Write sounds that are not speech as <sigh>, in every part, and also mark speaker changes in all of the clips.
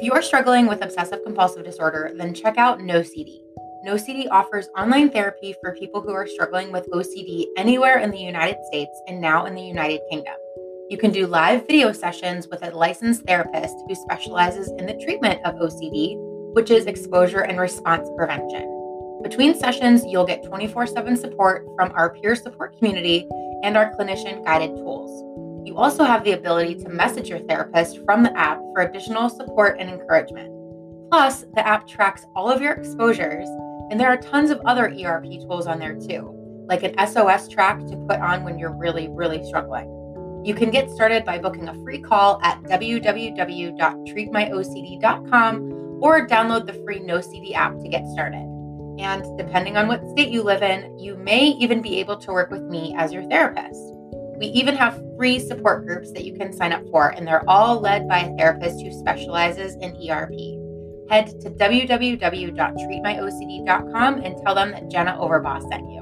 Speaker 1: If you are struggling with obsessive compulsive disorder, then check out NoCD. NoCD offers online therapy for people who are struggling with OCD anywhere in the United States and now in the United Kingdom. You can do live video sessions with a licensed therapist who specializes in the treatment of OCD, which is exposure and response prevention. Between sessions, you'll get 24 7 support from our peer support community and our clinician guided tools. Also have the ability to message your therapist from the app for additional support and encouragement. Plus, the app tracks all of your exposures, and there are tons of other ERP tools on there too, like an SOS track to put on when you're really, really struggling. You can get started by booking a free call at www.treatmyocd.com or download the free NoCD app to get started. And depending on what state you live in, you may even be able to work with me as your therapist. We even have free support groups that you can sign up for, and they're all led by a therapist who specializes in ERP. Head to www.treatmyocd.com and tell them that Jenna Overbaugh sent you.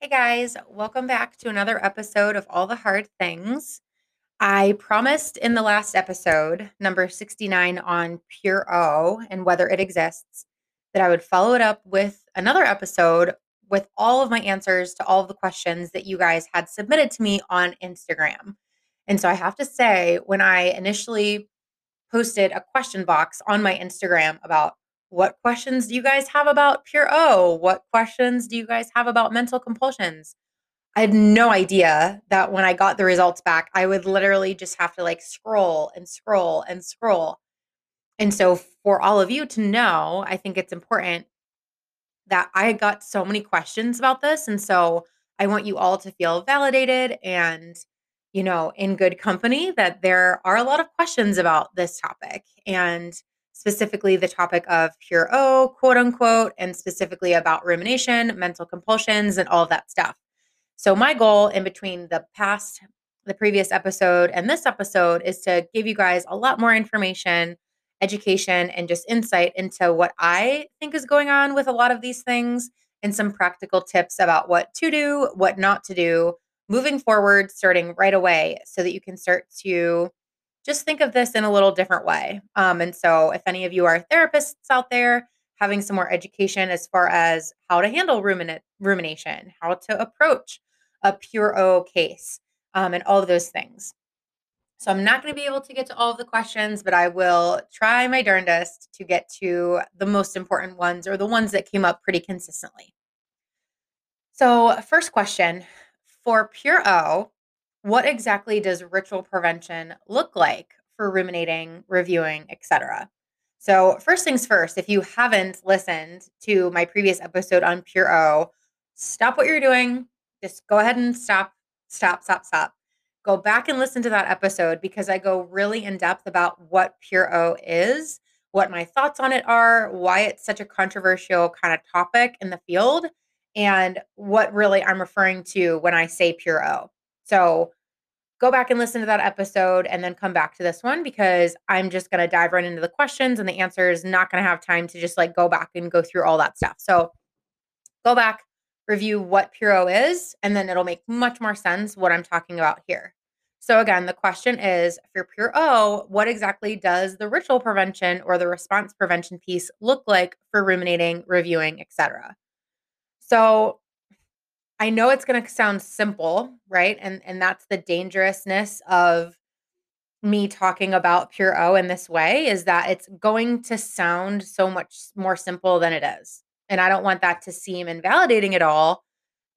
Speaker 1: Hey guys, welcome back to another episode of All the Hard Things. I promised in the last episode, number 69 on Pure O and whether it exists, that I would follow it up with another episode with all of my answers to all of the questions that you guys had submitted to me on Instagram. And so I have to say, when I initially posted a question box on my Instagram about what questions do you guys have about Pure O? What questions do you guys have about mental compulsions? I had no idea that when I got the results back, I would literally just have to like scroll and scroll and scroll. And so, for all of you to know, I think it's important that I got so many questions about this. And so, I want you all to feel validated and, you know, in good company that there are a lot of questions about this topic and specifically the topic of pure O, quote unquote, and specifically about rumination, mental compulsions, and all of that stuff. So, my goal in between the past, the previous episode, and this episode is to give you guys a lot more information education and just insight into what I think is going on with a lot of these things and some practical tips about what to do, what not to do moving forward, starting right away, so that you can start to just think of this in a little different way. Um, and so, if any of you are therapists out there, having some more education as far as how to handle ruminate, rumination, how to approach a pure O case, um, and all of those things. So I'm not going to be able to get to all of the questions, but I will try my darndest to get to the most important ones or the ones that came up pretty consistently. So, first question for Pure O, what exactly does ritual prevention look like for ruminating, reviewing, etc.? So, first things first, if you haven't listened to my previous episode on Pure O, stop what you're doing. Just go ahead and stop, stop, stop, stop go back and listen to that episode because I go really in depth about what Pure O is, what my thoughts on it are, why it's such a controversial kind of topic in the field, and what really I'm referring to when I say Pure O. So go back and listen to that episode and then come back to this one because I'm just going to dive right into the questions and the answers. Not going to have time to just like go back and go through all that stuff. So go back, review what Pure O is, and then it'll make much more sense what I'm talking about here. So, again, the question is for pure O, what exactly does the ritual prevention or the response prevention piece look like for ruminating, reviewing, etc.? So, I know it's going to sound simple, right? And and that's the dangerousness of me talking about pure O in this way is that it's going to sound so much more simple than it is. And I don't want that to seem invalidating at all,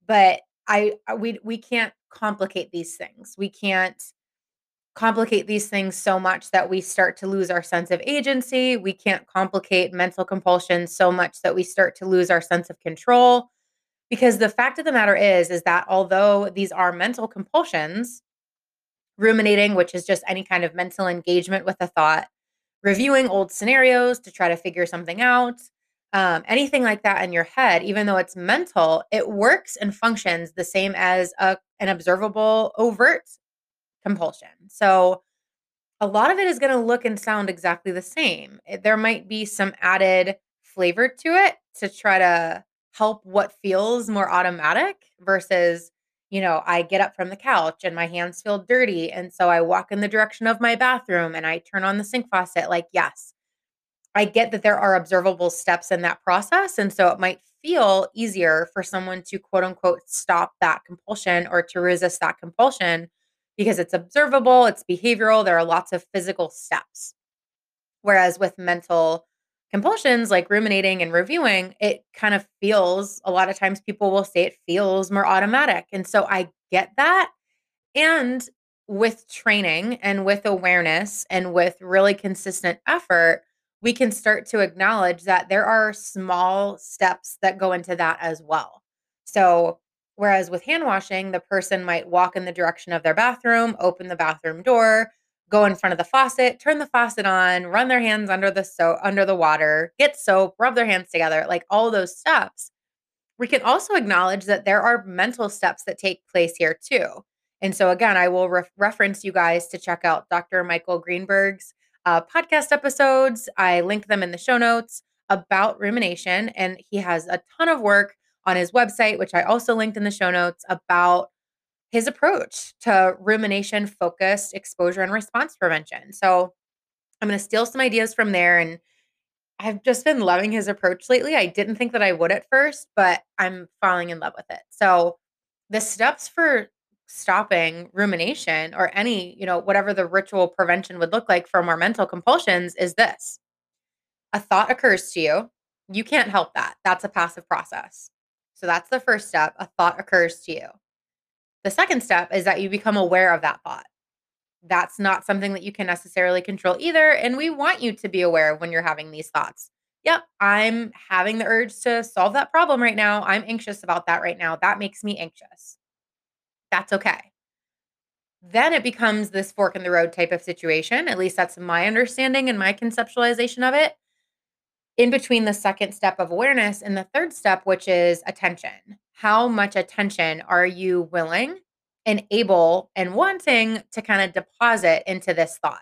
Speaker 1: but I uh, we we can't complicate these things. We can't complicate these things so much that we start to lose our sense of agency. We can't complicate mental compulsion so much that we start to lose our sense of control. Because the fact of the matter is is that although these are mental compulsions, ruminating, which is just any kind of mental engagement with a thought, reviewing old scenarios to try to figure something out, um, anything like that in your head, even though it's mental, it works and functions the same as a, an observable overt compulsion. So a lot of it is going to look and sound exactly the same. There might be some added flavor to it to try to help what feels more automatic versus, you know, I get up from the couch and my hands feel dirty. And so I walk in the direction of my bathroom and I turn on the sink faucet. Like, yes, I get that there are observable steps in that process. And so it might feel easier for someone to quote unquote stop that compulsion or to resist that compulsion because it's observable, it's behavioral, there are lots of physical steps. Whereas with mental compulsions like ruminating and reviewing, it kind of feels a lot of times people will say it feels more automatic. And so I get that. And with training and with awareness and with really consistent effort, we can start to acknowledge that there are small steps that go into that as well. So, whereas with hand washing, the person might walk in the direction of their bathroom, open the bathroom door, go in front of the faucet, turn the faucet on, run their hands under the so under the water, get soap, rub their hands together, like all those steps. We can also acknowledge that there are mental steps that take place here too. And so again, I will re- reference you guys to check out Dr. Michael Greenberg's uh, podcast episodes. I link them in the show notes about rumination. And he has a ton of work on his website, which I also linked in the show notes about his approach to rumination focused exposure and response prevention. So I'm going to steal some ideas from there. And I've just been loving his approach lately. I didn't think that I would at first, but I'm falling in love with it. So the steps for stopping rumination or any, you know, whatever the ritual prevention would look like for more mental compulsions is this. A thought occurs to you. You can't help that. That's a passive process. So that's the first step. A thought occurs to you. The second step is that you become aware of that thought. That's not something that you can necessarily control either. And we want you to be aware when you're having these thoughts. Yep, I'm having the urge to solve that problem right now. I'm anxious about that right now. That makes me anxious. That's okay. Then it becomes this fork in the road type of situation. At least that's my understanding and my conceptualization of it. In between the second step of awareness and the third step, which is attention. How much attention are you willing and able and wanting to kind of deposit into this thought?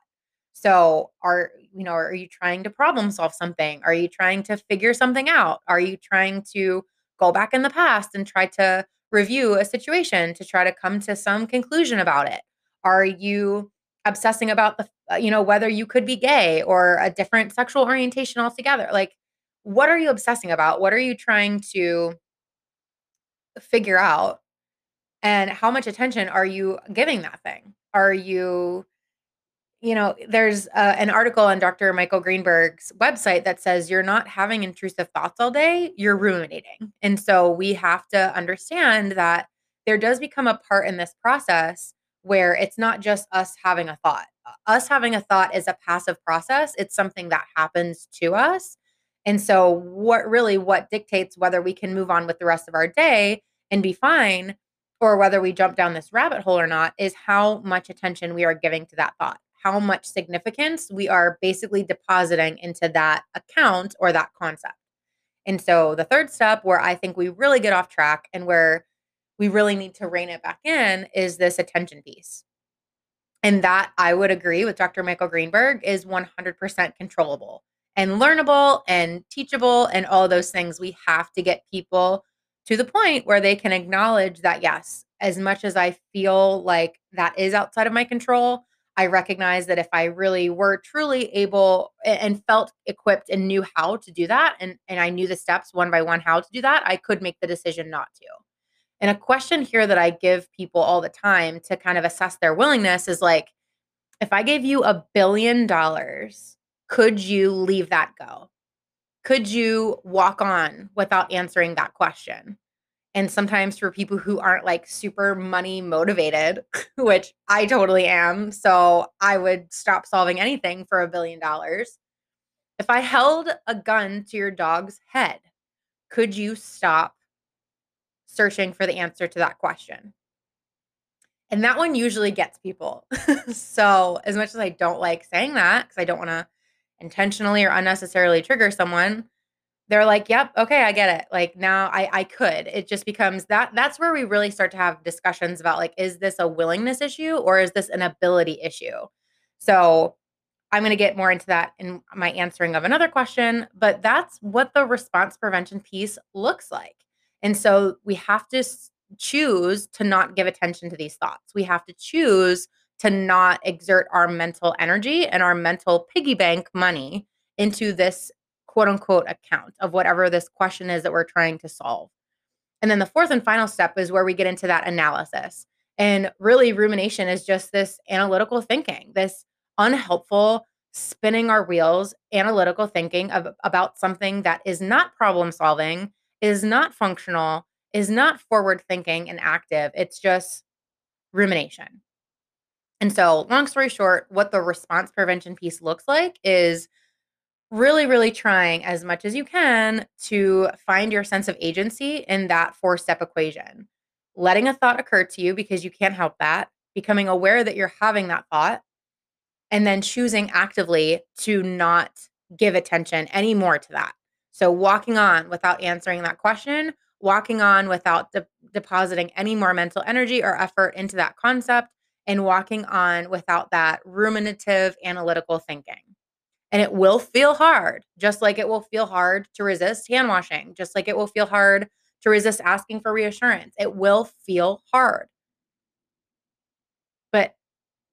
Speaker 1: So, are you know, are you trying to problem solve something? Are you trying to figure something out? Are you trying to go back in the past and try to review a situation to try to come to some conclusion about it? Are you obsessing about the uh, you know whether you could be gay or a different sexual orientation altogether? Like what are you obsessing about? What are you trying to figure out? And how much attention are you giving that thing? Are you you know, there's uh, an article on Dr. Michael Greenberg's website that says you're not having intrusive thoughts all day, you're ruminating. And so we have to understand that there does become a part in this process where it's not just us having a thought. Us having a thought is a passive process, it's something that happens to us. And so what really what dictates whether we can move on with the rest of our day and be fine or whether we jump down this rabbit hole or not is how much attention we are giving to that thought how much significance we are basically depositing into that account or that concept. And so the third step where I think we really get off track and where we really need to rein it back in is this attention piece. And that I would agree with Dr. Michael Greenberg is 100% controllable and learnable and teachable and all those things. We have to get people to the point where they can acknowledge that, yes, as much as I feel like that is outside of my control, I recognize that if I really were truly able and felt equipped and knew how to do that, and, and I knew the steps one by one how to do that, I could make the decision not to. And a question here that I give people all the time to kind of assess their willingness is like, if I gave you a billion dollars, could you leave that go? Could you walk on without answering that question? And sometimes for people who aren't like super money motivated, <laughs> which I totally am, so I would stop solving anything for a billion dollars. If I held a gun to your dog's head, could you stop searching for the answer to that question? And that one usually gets people. <laughs> so, as much as I don't like saying that, because I don't want to intentionally or unnecessarily trigger someone, they're like, "Yep, okay, I get it." Like now I I could. It just becomes that that's where we really start to have discussions about like is this a willingness issue or is this an ability issue? So, I'm going to get more into that in my answering of another question, but that's what the response prevention piece looks like. And so we have to choose to not give attention to these thoughts. We have to choose to not exert our mental energy and our mental piggy bank money into this quote unquote account of whatever this question is that we're trying to solve. And then the fourth and final step is where we get into that analysis. And really, rumination is just this analytical thinking, this unhelpful spinning our wheels, analytical thinking of, about something that is not problem solving, is not functional, is not forward thinking and active. It's just rumination. And so, long story short, what the response prevention piece looks like is really, really trying as much as you can to find your sense of agency in that four step equation. Letting a thought occur to you because you can't help that, becoming aware that you're having that thought, and then choosing actively to not give attention anymore to that. So, walking on without answering that question, walking on without de- depositing any more mental energy or effort into that concept, and walking on without that ruminative analytical thinking. And it will feel hard, just like it will feel hard to resist hand washing, just like it will feel hard to resist asking for reassurance. It will feel hard. But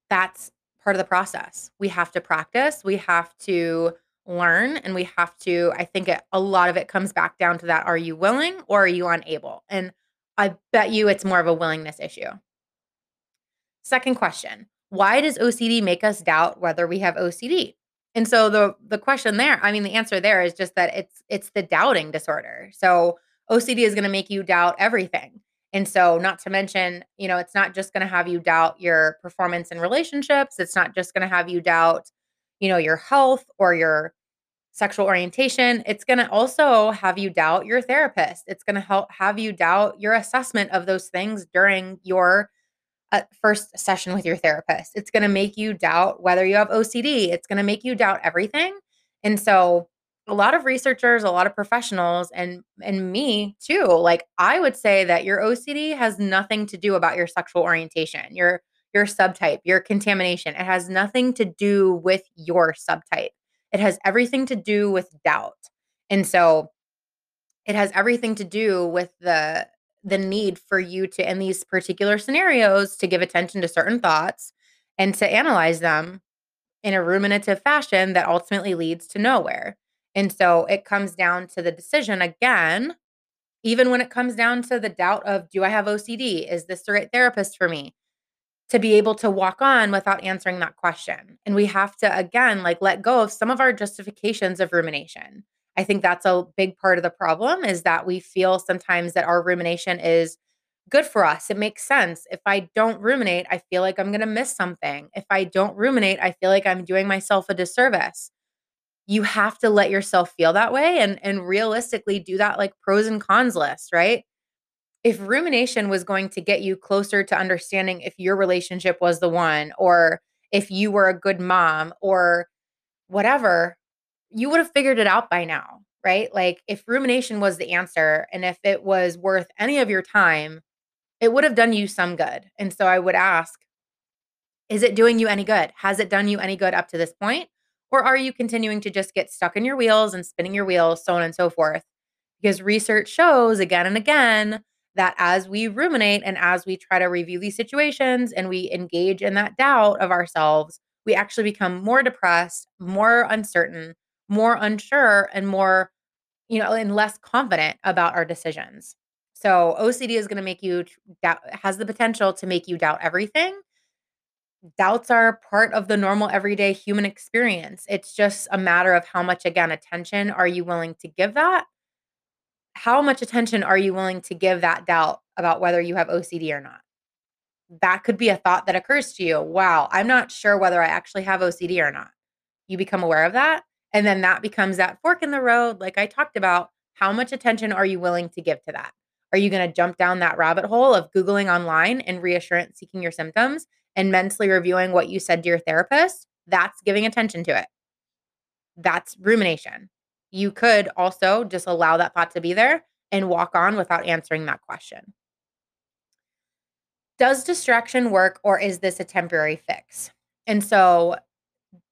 Speaker 1: that's part of the process. We have to practice, we have to learn, and we have to, I think it, a lot of it comes back down to that are you willing or are you unable? And I bet you it's more of a willingness issue. Second question Why does OCD make us doubt whether we have OCD? And so the the question there, I mean the answer there is just that it's it's the doubting disorder. So OCD is going to make you doubt everything. And so not to mention, you know, it's not just going to have you doubt your performance in relationships, it's not just going to have you doubt, you know, your health or your sexual orientation. It's going to also have you doubt your therapist. It's going to help have you doubt your assessment of those things during your first session with your therapist. It's going to make you doubt whether you have OCD. It's going to make you doubt everything. And so a lot of researchers, a lot of professionals and and me too, like I would say that your OCD has nothing to do about your sexual orientation, your your subtype, your contamination. It has nothing to do with your subtype. It has everything to do with doubt. And so it has everything to do with the the need for you to in these particular scenarios to give attention to certain thoughts and to analyze them in a ruminative fashion that ultimately leads to nowhere. And so it comes down to the decision again, even when it comes down to the doubt of do I have OCD? Is this the right therapist for me? To be able to walk on without answering that question. And we have to, again, like let go of some of our justifications of rumination. I think that's a big part of the problem is that we feel sometimes that our rumination is good for us. It makes sense. If I don't ruminate, I feel like I'm going to miss something. If I don't ruminate, I feel like I'm doing myself a disservice. You have to let yourself feel that way and and realistically do that like pros and cons list, right? If rumination was going to get you closer to understanding if your relationship was the one or if you were a good mom or whatever, you would have figured it out by now, right? Like if rumination was the answer and if it was worth any of your time, it would have done you some good. And so I would ask, is it doing you any good? Has it done you any good up to this point? Or are you continuing to just get stuck in your wheels and spinning your wheels, so on and so forth? because research shows again and again that as we ruminate and as we try to review these situations and we engage in that doubt of ourselves, we actually become more depressed, more uncertain, more unsure, and more, you know, and less confident about our decisions. So OCD is going to make you doubt, has the potential to make you doubt everything. Doubts are part of the normal everyday human experience. It's just a matter of how much, again, attention are you willing to give that? How much attention are you willing to give that doubt about whether you have OCD or not? That could be a thought that occurs to you. Wow, I'm not sure whether I actually have OCD or not. You become aware of that. And then that becomes that fork in the road, like I talked about. How much attention are you willing to give to that? Are you going to jump down that rabbit hole of Googling online and reassurance seeking your symptoms and mentally reviewing what you said to your therapist? That's giving attention to it. That's rumination. You could also just allow that thought to be there and walk on without answering that question. Does distraction work or is this a temporary fix? And so,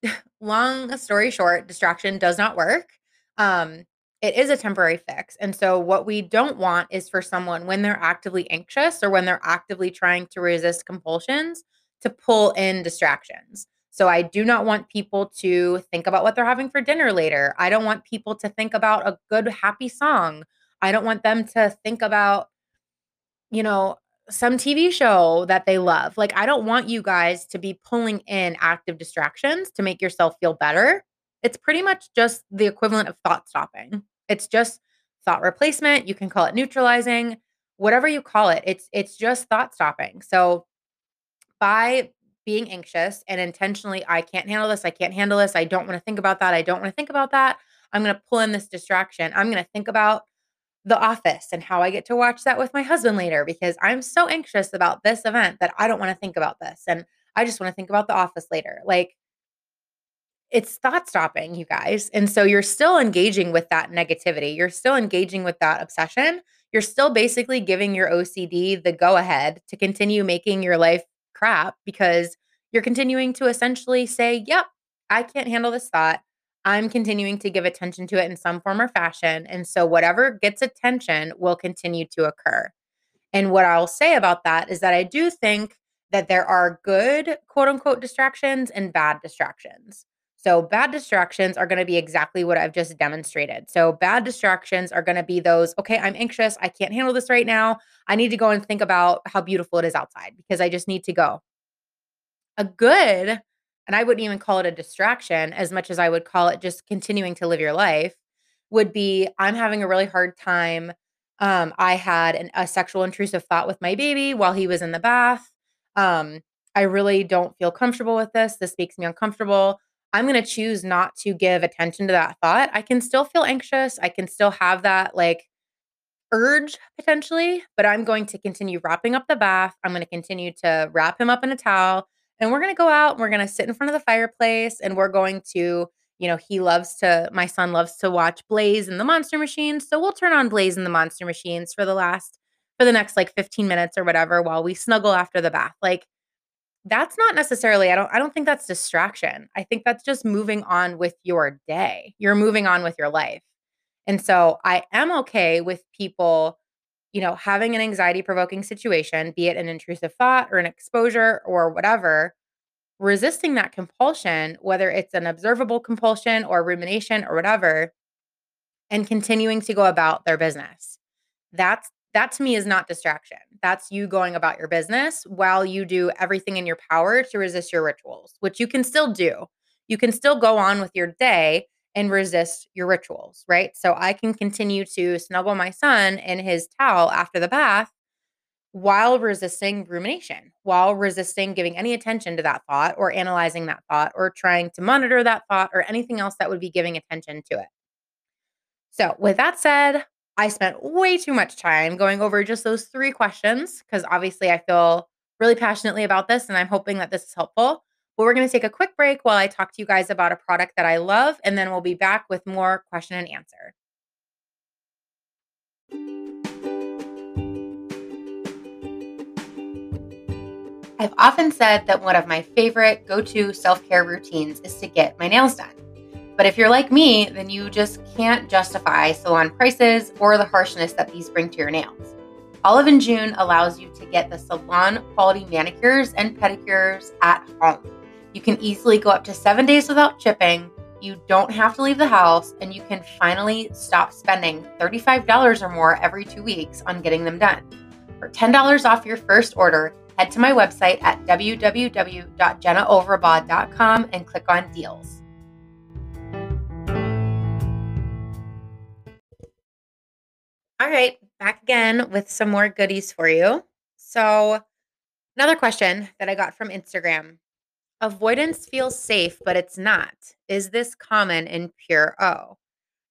Speaker 1: <laughs> long story short, distraction does not work. Um, it is a temporary fix. And so, what we don't want is for someone when they're actively anxious or when they're actively trying to resist compulsions to pull in distractions. So, I do not want people to think about what they're having for dinner later. I don't want people to think about a good, happy song. I don't want them to think about, you know, some TV show that they love. Like, I don't want you guys to be pulling in active distractions to make yourself feel better. It's pretty much just the equivalent of thought stopping. It's just thought replacement. You can call it neutralizing, whatever you call it. It's it's just thought stopping. So by being anxious and intentionally, I can't handle this, I can't handle this, I don't want to think about that, I don't want to think about that. I'm going to pull in this distraction. I'm going to think about the office and how I get to watch that with my husband later because I'm so anxious about this event that I don't want to think about this. And I just want to think about the office later. Like it's thought stopping, you guys. And so you're still engaging with that negativity. You're still engaging with that obsession. You're still basically giving your OCD the go ahead to continue making your life crap because you're continuing to essentially say, yep, I can't handle this thought. I'm continuing to give attention to it in some form or fashion. And so whatever gets attention will continue to occur. And what I'll say about that is that I do think that there are good quote unquote distractions and bad distractions. So, bad distractions are going to be exactly what I've just demonstrated. So, bad distractions are going to be those, okay, I'm anxious. I can't handle this right now. I need to go and think about how beautiful it is outside because I just need to go. A good, and I wouldn't even call it a distraction as much as I would call it just continuing to live your life, would be I'm having a really hard time. Um, I had an, a sexual intrusive thought with my baby while he was in the bath. Um, I really don't feel comfortable with this. This makes me uncomfortable. I'm going to choose not to give attention to that thought. I can still feel anxious. I can still have that like urge potentially, but I'm going to continue wrapping up the bath. I'm going to continue to wrap him up in a towel and we're going to go out and we're going to sit in front of the fireplace and we're going to, you know, he loves to, my son loves to watch Blaze and the Monster Machines. So we'll turn on Blaze and the Monster Machines for the last, for the next like 15 minutes or whatever while we snuggle after the bath. Like, that's not necessarily I don't I don't think that's distraction. I think that's just moving on with your day. You're moving on with your life. And so I am okay with people, you know, having an anxiety provoking situation, be it an intrusive thought or an exposure or whatever, resisting that compulsion, whether it's an observable compulsion or rumination or whatever, and continuing to go about their business. That's that to me is not distraction. That's you going about your business while you do everything in your power to resist your rituals, which you can still do. You can still go on with your day and resist your rituals, right? So I can continue to snuggle my son in his towel after the bath while resisting rumination, while resisting giving any attention to that thought or analyzing that thought or trying to monitor that thought or anything else that would be giving attention to it. So, with that said, I spent way too much time going over just those three questions because obviously I feel really passionately about this and I'm hoping that this is helpful. We're going to take a quick break while I talk to you guys about a product that I love, and then we'll be back with more question and answer. I've often said that one of my favorite go to self care routines is to get my nails done. But if you're like me, then you just can't justify salon prices or the harshness that these bring to your nails. Olive and June allows you to get the salon quality manicures and pedicures at home. You can easily go up to seven days without chipping. You don't have to leave the house, and you can finally stop spending $35 or more every two weeks on getting them done. For $10 off your first order, head to my website at www.jennaoverbaugh.com and click on deals. All right, back again with some more goodies for you. So, another question that I got from Instagram Avoidance feels safe, but it's not. Is this common in pure O?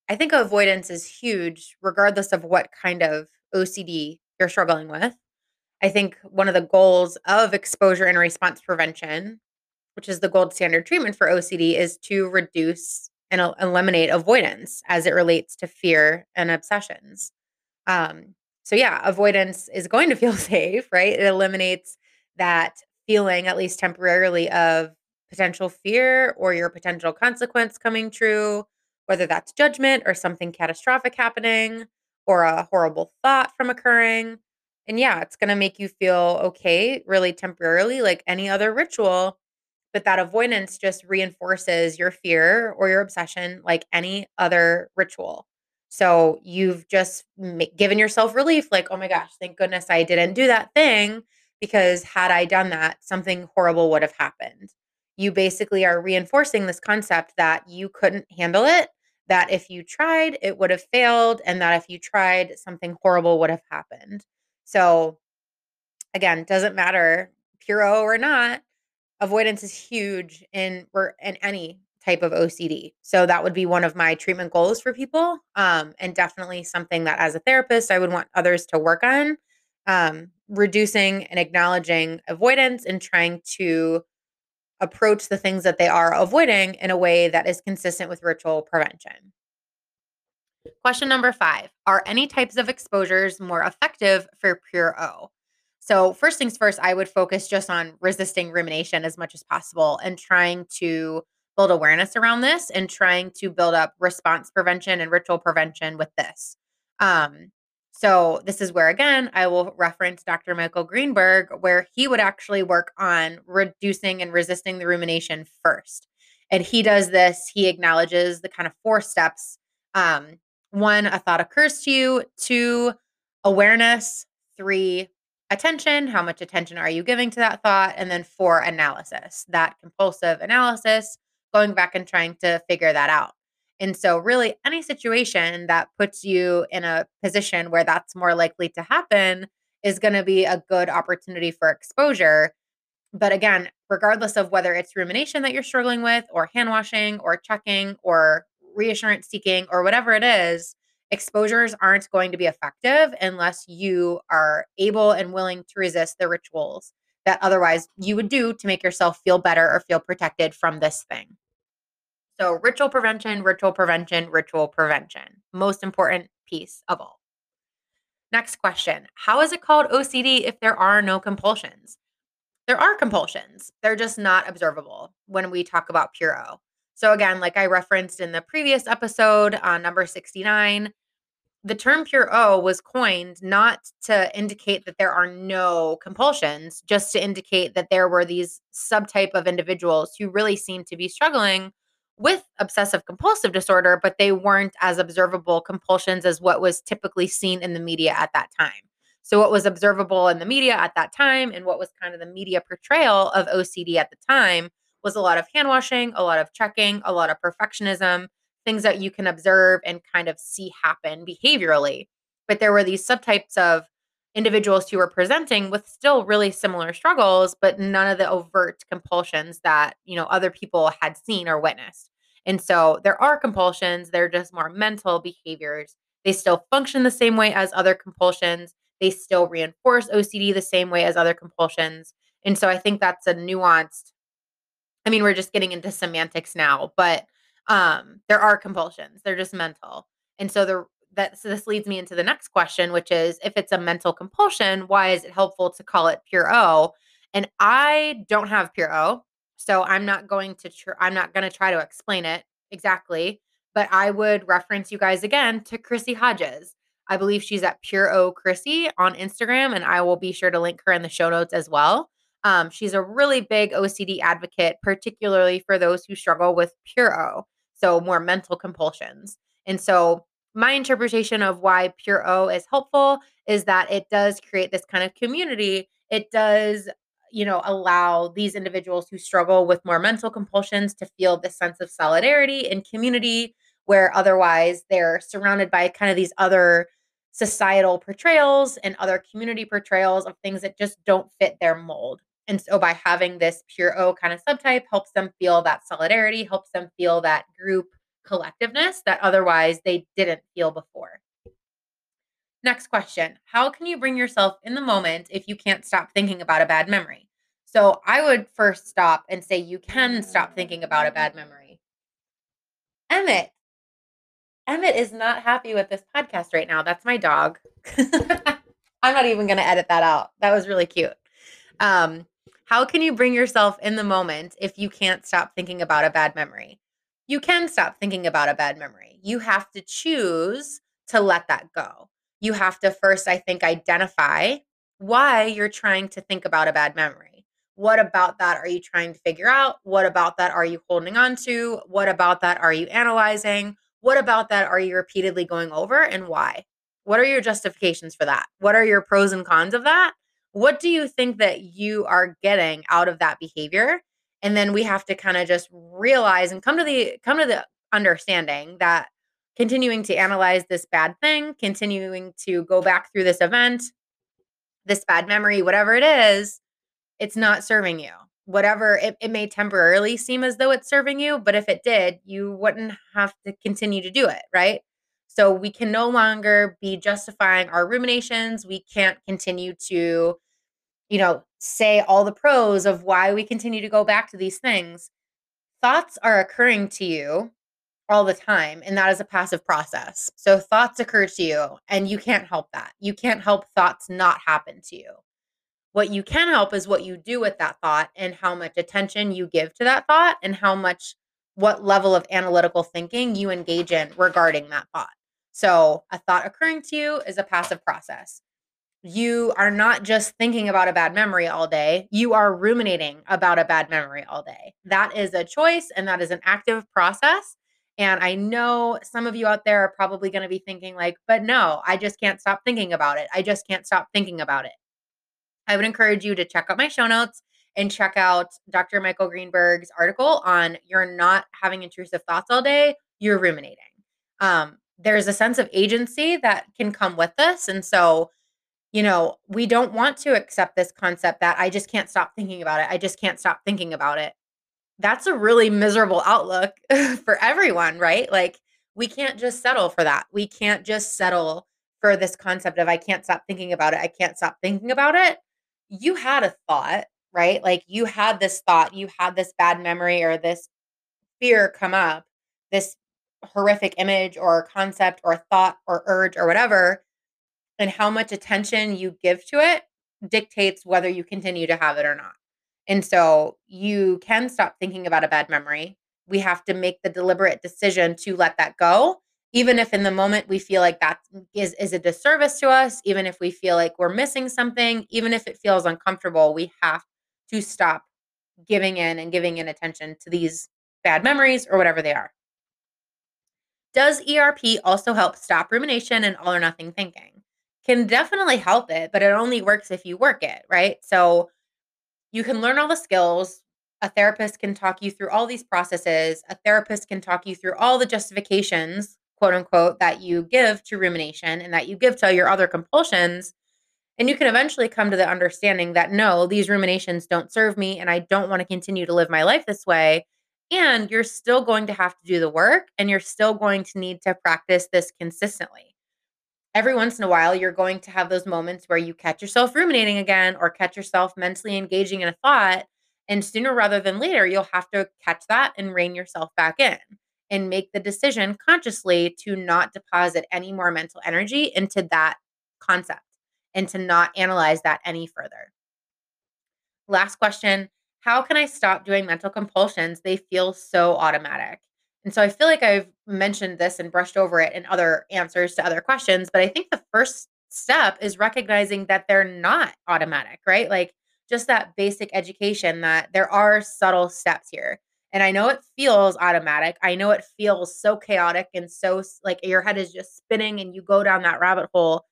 Speaker 1: I think avoidance is huge, regardless of what kind of OCD you're struggling with. I think one of the goals of exposure and response prevention, which is the gold standard treatment for OCD, is to reduce and eliminate avoidance as it relates to fear and obsessions. Um, so, yeah, avoidance is going to feel <laughs> safe, right? It eliminates that feeling, at least temporarily, of potential fear or your potential consequence coming true, whether that's judgment or something catastrophic happening or a horrible thought from occurring. And yeah, it's going to make you feel okay, really temporarily, like any other ritual. But that avoidance just reinforces your fear or your obsession, like any other ritual. So you've just given yourself relief, like, oh my gosh, thank goodness I didn't do that thing because had I done that, something horrible would have happened. You basically are reinforcing this concept that you couldn't handle it, that if you tried, it would have failed, and that if you tried, something horrible would have happened. So, again, doesn't matter pure O or not, avoidance is huge in in any type of OCD. So that would be one of my treatment goals for people, um, and definitely something that as a therapist I would want others to work on um, reducing and acknowledging avoidance and trying to approach the things that they are avoiding in a way that is consistent with ritual prevention. Question number five Are any types of exposures more effective for pure O? So, first things first, I would focus just on resisting rumination as much as possible and trying to build awareness around this and trying to build up response prevention and ritual prevention with this. Um, so, this is where, again, I will reference Dr. Michael Greenberg, where he would actually work on reducing and resisting the rumination first. And he does this, he acknowledges the kind of four steps. Um, one, a thought occurs to you, two, awareness, three, attention. How much attention are you giving to that thought? And then four, analysis, that compulsive analysis, going back and trying to figure that out. And so, really, any situation that puts you in a position where that's more likely to happen is going to be a good opportunity for exposure. But again, regardless of whether it's rumination that you're struggling with, or hand washing, or checking, or reassurance seeking, or whatever it is, exposures aren't going to be effective unless you are able and willing to resist the rituals that otherwise you would do to make yourself feel better or feel protected from this thing. So, ritual prevention, ritual prevention, ritual prevention. Most important piece of all. Next question How is it called OCD if there are no compulsions? There are compulsions, they're just not observable when we talk about Pure O. So, again, like I referenced in the previous episode on number 69, the term pure O was coined not to indicate that there are no compulsions, just to indicate that there were these subtype of individuals who really seemed to be struggling with obsessive compulsive disorder, but they weren't as observable compulsions as what was typically seen in the media at that time. So, what was observable in the media at that time and what was kind of the media portrayal of OCD at the time was a lot of hand washing, a lot of checking, a lot of perfectionism, things that you can observe and kind of see happen behaviorally. But there were these subtypes of individuals who were presenting with still really similar struggles but none of the overt compulsions that you know other people had seen or witnessed. And so there are compulsions they're just more mental behaviors. They still function the same way as other compulsions. They still reinforce ocd the same way as other compulsions. And so i think that's a nuanced i mean we're just getting into semantics now but um there are compulsions. They're just mental. And so the that so this leads me into the next question, which is if it's a mental compulsion, why is it helpful to call it pure O? And I don't have pure O, so I'm not going to tr- I'm not going to try to explain it exactly. But I would reference you guys again to Chrissie Hodges. I believe she's at Pure O Chrissie on Instagram, and I will be sure to link her in the show notes as well. Um, she's a really big OCD advocate, particularly for those who struggle with Pure O, so more mental compulsions. And so, my interpretation of why Pure O is helpful is that it does create this kind of community. It does, you know, allow these individuals who struggle with more mental compulsions to feel this sense of solidarity and community where otherwise they're surrounded by kind of these other societal portrayals and other community portrayals of things that just don't fit their mold. And so by having this pure O kind of subtype helps them feel that solidarity, helps them feel that group collectiveness that otherwise they didn't feel before. Next question How can you bring yourself in the moment if you can't stop thinking about a bad memory? So I would first stop and say you can stop thinking about a bad memory. Emmett, Emmett is not happy with this podcast right now. That's my dog. <laughs> I'm not even going to edit that out. That was really cute. Um, how can you bring yourself in the moment if you can't stop thinking about a bad memory? You can stop thinking about a bad memory. You have to choose to let that go. You have to first, I think, identify why you're trying to think about a bad memory. What about that are you trying to figure out? What about that are you holding on to? What about that are you analyzing? What about that are you repeatedly going over and why? What are your justifications for that? What are your pros and cons of that? What do you think that you are getting out of that behavior? And then we have to kind of just realize and come to the come to the understanding that continuing to analyze this bad thing, continuing to go back through this event, this bad memory, whatever it is, it's not serving you. Whatever it, it may temporarily seem as though it's serving you but if it did you wouldn't have to continue to do it right? So we can no longer be justifying our ruminations. We can't continue to you know say all the pros of why we continue to go back to these things thoughts are occurring to you all the time and that is a passive process so thoughts occur to you and you can't help that you can't help thoughts not happen to you what you can help is what you do with that thought and how much attention you give to that thought and how much, what level of analytical thinking you engage in regarding that thought. So, a thought occurring to you is a passive process. You are not just thinking about a bad memory all day, you are ruminating about a bad memory all day. That is a choice and that is an active process. And I know some of you out there are probably going to be thinking, like, but no, I just can't stop thinking about it. I just can't stop thinking about it. I would encourage you to check out my show notes and check out Dr. Michael Greenberg's article on you're not having intrusive thoughts all day, you're ruminating. Um, there's a sense of agency that can come with this. And so, you know, we don't want to accept this concept that I just can't stop thinking about it. I just can't stop thinking about it. That's a really miserable outlook <laughs> for everyone, right? Like, we can't just settle for that. We can't just settle for this concept of I can't stop thinking about it. I can't stop thinking about it you had a thought, right? Like you had this thought, you had this bad memory or this fear come up, this horrific image or concept or thought or urge or whatever, and how much attention you give to it dictates whether you continue to have it or not. And so you can stop thinking about a bad memory. We have to make the deliberate decision to let that go even if in the moment we feel like that mm, is is a disservice to us even if we feel like we're missing something even if it feels uncomfortable we have to stop giving in and giving in attention to these bad memories or whatever they are does erp also help stop rumination and all or nothing thinking can definitely help it but it only works if you work it right so you can learn all the skills a therapist can talk you through all these processes a therapist can talk you through all the justifications quote unquote, that you give to rumination and that you give to your other compulsions. And you can eventually come to the understanding that no, these ruminations don't serve me and I don't want to continue to live my life this way. And you're still going to have to do the work and you're still going to need to practice this consistently. Every once in a while, you're going to have those moments where you catch yourself ruminating again or catch yourself mentally engaging in a thought. And sooner rather than later, you'll have to catch that and rein yourself back in and make the decision consciously to not deposit any more mental energy into that concept and to not analyze that any further. Last question How can I stop doing mental compulsions? They feel so automatic. And so I feel like I've mentioned this and brushed over it in other answers to other questions, but I think the first step is recognizing that they're not automatic, right? Like just that basic education that there are subtle steps here. And I know it feels automatic. I know it feels so chaotic and so like your head is just spinning and you go down that rabbit hole.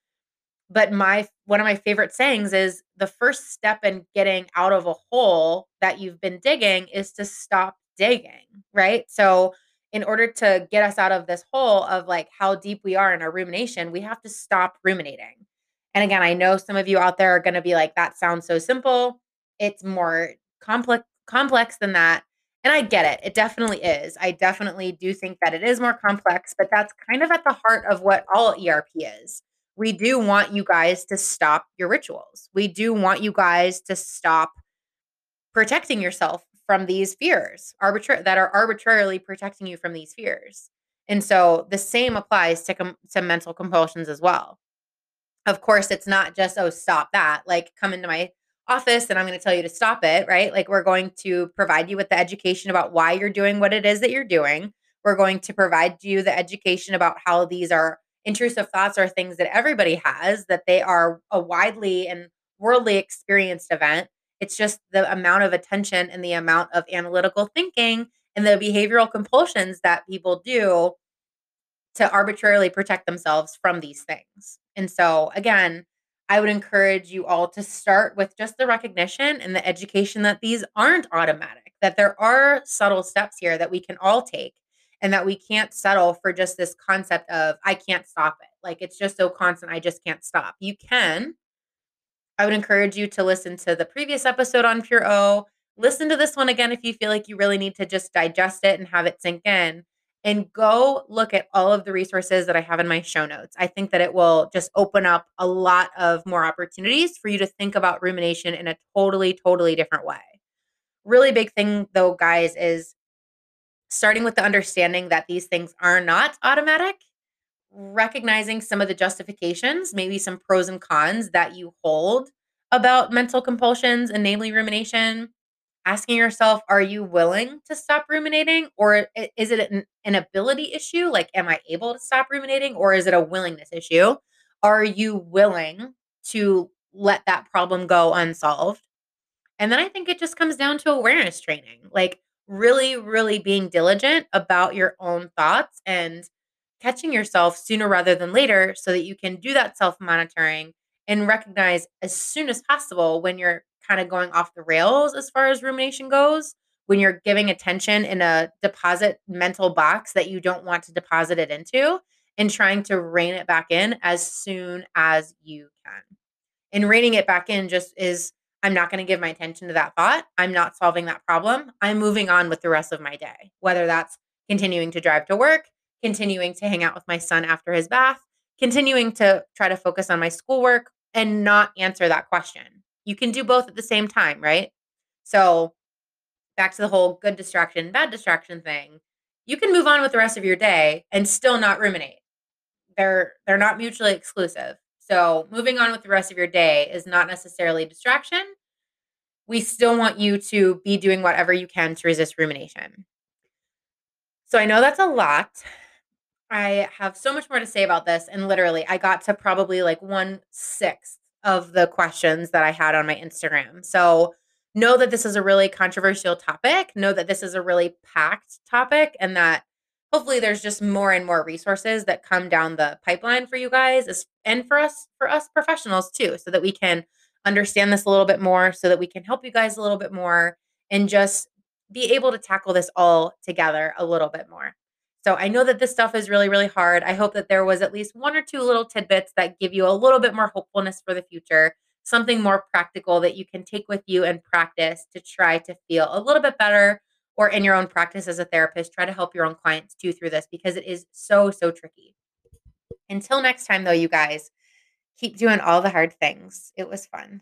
Speaker 1: But my one of my favorite sayings is the first step in getting out of a hole that you've been digging is to stop digging, right? So in order to get us out of this hole of like how deep we are in our rumination, we have to stop ruminating. And again, I know some of you out there are going to be like that sounds so simple. It's more complex complex than that. And I get it. It definitely is. I definitely do think that it is more complex, but that's kind of at the heart of what all ERP is. We do want you guys to stop your rituals. We do want you guys to stop protecting yourself from these fears arbitra- that are arbitrarily protecting you from these fears. And so the same applies to com- to mental compulsions as well. Of course, it's not just oh stop that. Like come into my office and I'm going to tell you to stop it, right? Like we're going to provide you with the education about why you're doing what it is that you're doing. We're going to provide you the education about how these are intrusive thoughts are things that everybody has, that they are a widely and worldly experienced event. It's just the amount of attention and the amount of analytical thinking and the behavioral compulsions that people do to arbitrarily protect themselves from these things. And so, again, I would encourage you all to start with just the recognition and the education that these aren't automatic, that there are subtle steps here that we can all take, and that we can't settle for just this concept of, I can't stop it. Like it's just so constant, I just can't stop. You can. I would encourage you to listen to the previous episode on Pure O. Listen to this one again if you feel like you really need to just digest it and have it sink in and go look at all of the resources that I have in my show notes. I think that it will just open up a lot of more opportunities for you to think about rumination in a totally, totally different way. Really big thing, though, guys, is starting with the understanding that these things are not automatic, recognizing some of the justifications, maybe some pros and cons that you hold about mental compulsions and namely rumination asking yourself, are you willing to stop ruminating? Or is it an, an ability issue? Like, am I able to stop ruminating? Or is it a willingness issue? Are you willing to let that problem go unsolved? And then I think it just comes down to awareness training, like really, really being diligent about your own thoughts and catching yourself sooner rather than later so that you can do that self monitoring and recognize as soon as possible when you're kind of going off the rails as far as rumination goes when you're giving attention in a deposit mental box that you don't want to deposit it into and trying to rein it back in as soon as you can. And reining it back in just is I'm not going to give my attention to that thought. I'm not solving that problem. I'm moving on with the rest of my day, whether that's continuing to drive to work, continuing to hang out with my son after his bath, continuing to try to focus on my schoolwork and not answer that question. You can do both at the same time, right? So, back to the whole good distraction, bad distraction thing. You can move on with the rest of your day and still not ruminate. They're they're not mutually exclusive. So, moving on with the rest of your day is not necessarily distraction. We still want you to be doing whatever you can to resist rumination. So, I know that's a lot. I have so much more to say about this. And literally, I got to probably like one sixth of the questions that I had on my Instagram. So know that this is a really controversial topic. Know that this is a really packed topic and that hopefully there's just more and more resources that come down the pipeline for you guys and for us for us professionals too so that we can understand this a little bit more so that we can help you guys a little bit more and just be able to tackle this all together a little bit more. So I know that this stuff is really, really hard. I hope that there was at least one or two little tidbits that give you a little bit more hopefulness for the future, something more practical that you can take with you and practice to try to feel a little bit better or in your own practice as a therapist, try to help your own clients too through this because it is so, so tricky. Until next time, though, you guys, keep doing all the hard things. It was fun.